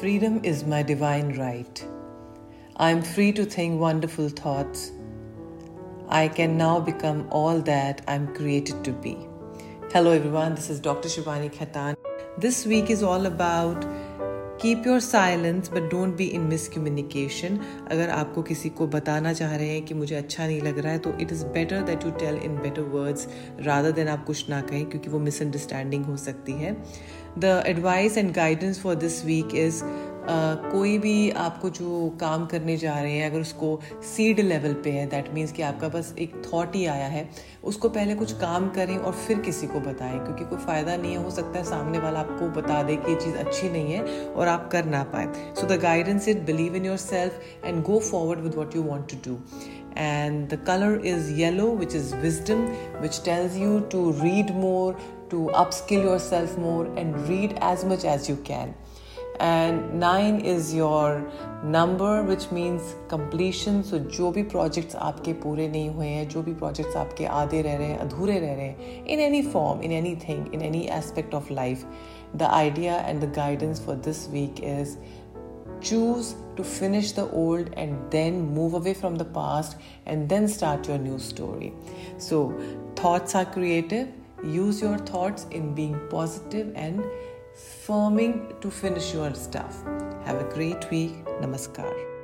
Freedom is my divine right. I am free to think wonderful thoughts. I can now become all that I'm created to be. Hello, everyone. This is Dr. Shivani Khatan. This week is all about keep your silence but don't be in miscommunication अगर आपको किसी को बताना चाह रहे हैं कि मुझे अच्छा नहीं लग रहा है तो it is better that you tell in better words rather than आप कुछ ना कहें, क्योंकि वो मिसअंडरस्टैंडिंग हो सकती है। The advice and guidance for this week is कोई भी आपको जो काम करने जा रहे हैं, अगर उसको सीड लेवल पे है दैट मीन्स कि आपका बस एक थॉट ही आया है, उसको पहले कुछ काम करें और फिर किसी को बताएँ, क्योंकि कोई फ़ायदा नहीं है, हो सकता है सामने वाला आपको बता दे कि ये चीज़ अच्छी नहीं है और आप कर ना पाए। So the guidance it believe in your self and go forward with what you want to do and the color is yellow, which is wisdom, which tells you to read more, to upskill yourself more and read as much as you can. And nine is your number which means completion सो जो भी projects आपके पूरे नहीं हुए हैं जो भी projects आपके आधे रह रहे हैं अधूरे रह रहे हैं in any form in any thing in any aspect of life the idea and the guidance for this week is choose to finish the old and then move away from the past and then start your new story. So, thoughts are creative. Use your thoughts in being positive and firming to finish your stuff. Have a great week. Namaskar.